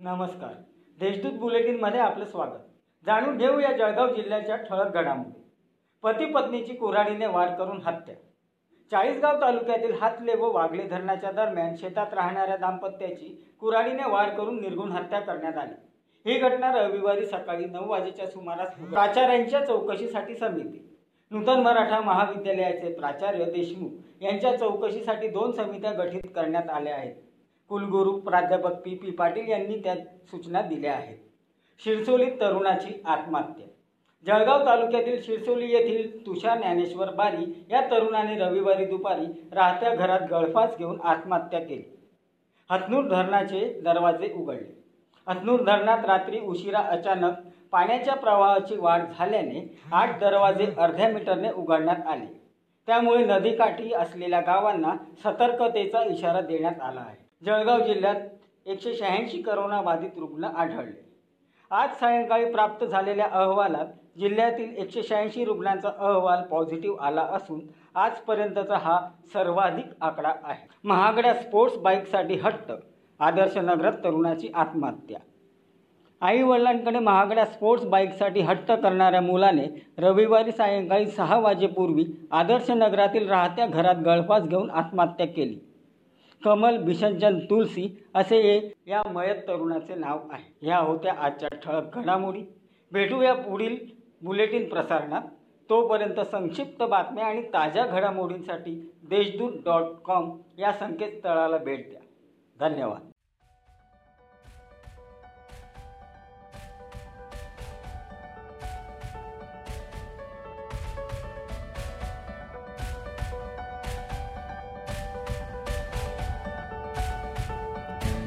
नमस्कार. देशदूत बुलेटिनमध्ये आपलं स्वागत. जाणून घेऊ या जळगाव जिल्ह्याच्या ठळक घडामोडी. पती पत्नीची कुऱ्हाडीने वार करून हत्या. चाळीसगाव तालुक्यातील हातले व वागले धरणाच्या दरम्यान शेतात राहणाऱ्या दाम्पत्याची कुऱ्हाडीने वार करून निर्गुण हत्या करण्यात आली. ही घटना रविवारी सकाळी नऊ वाजेच्या सुमारास प्राचार्यांच्या चौकशीसाठी समिती नूतन मराठा महाविद्यालयाचे प्राचार्य देशमुख यांच्या चौकशीसाठी दोन समित्या गठीत करण्यात आल्या आहेत. कुलगुरू प्राध्यापक पी पी पाटील यांनी त्या सूचना दिल्या आहेत. शिरसोलीत तरुणाची आत्महत्या. जळगाव तालुक्यातील शिरसोली येथील तुषार ज्ञानेश्वर बारी या तरुणाने रविवारी दुपारी राहत्या घरात गळफास घेऊन आत्महत्या केली. हतनूर धरणाचे दरवाजे उघडले. हतनूर धरणात रात्री उशिरा अचानक पाण्याच्या प्रवाहाची वाढ झाल्याने आठ दरवाजे अर्ध्या मीटरने उघडण्यात आले. त्यामुळे नदीकाठी असलेल्या गावांना सतर्कतेचा इशारा देण्यात आला आहे. जळगाव जिल्ह्यात एकशे शहाऐंशी करोनाबाधित रुग्ण आढळले. आज सायंकाळी प्राप्त झालेल्या अहवालात जिल्ह्यातील एकशे शहाऐंशी रुग्णांचा अहवाल पॉझिटिव्ह आला असून आजपर्यंतचा हा सर्वाधिक आकडा आहे. महागड्या स्पोर्ट्स बाईकसाठी हट्ट आदर्श नगरात तरुणाची आत्महत्या. आई वडिलांकडे महागड्या स्पोर्ट्स बाईकसाठी हट्ट करणाऱ्या मुलाने रविवारी सायंकाळी सहा वाजेपूर्वी आदर्श नगरातील राहत्या घरात गळफास घेऊन आत्महत्या केली. कमल भिषणचंद तुलसी असे हे या मयत तरुणाचे नाव आहे. ह्या होत्या आजच्या ठळक घडामोडी. भेटूया पुढील बुलेटिन प्रसारणात. तोपर्यंत संक्षिप्त बातम्या आणि ताज्या घडामोडींसाठी देशदूत डॉट कॉम या संकेतस्थळाला भेट द्या. धन्यवाद.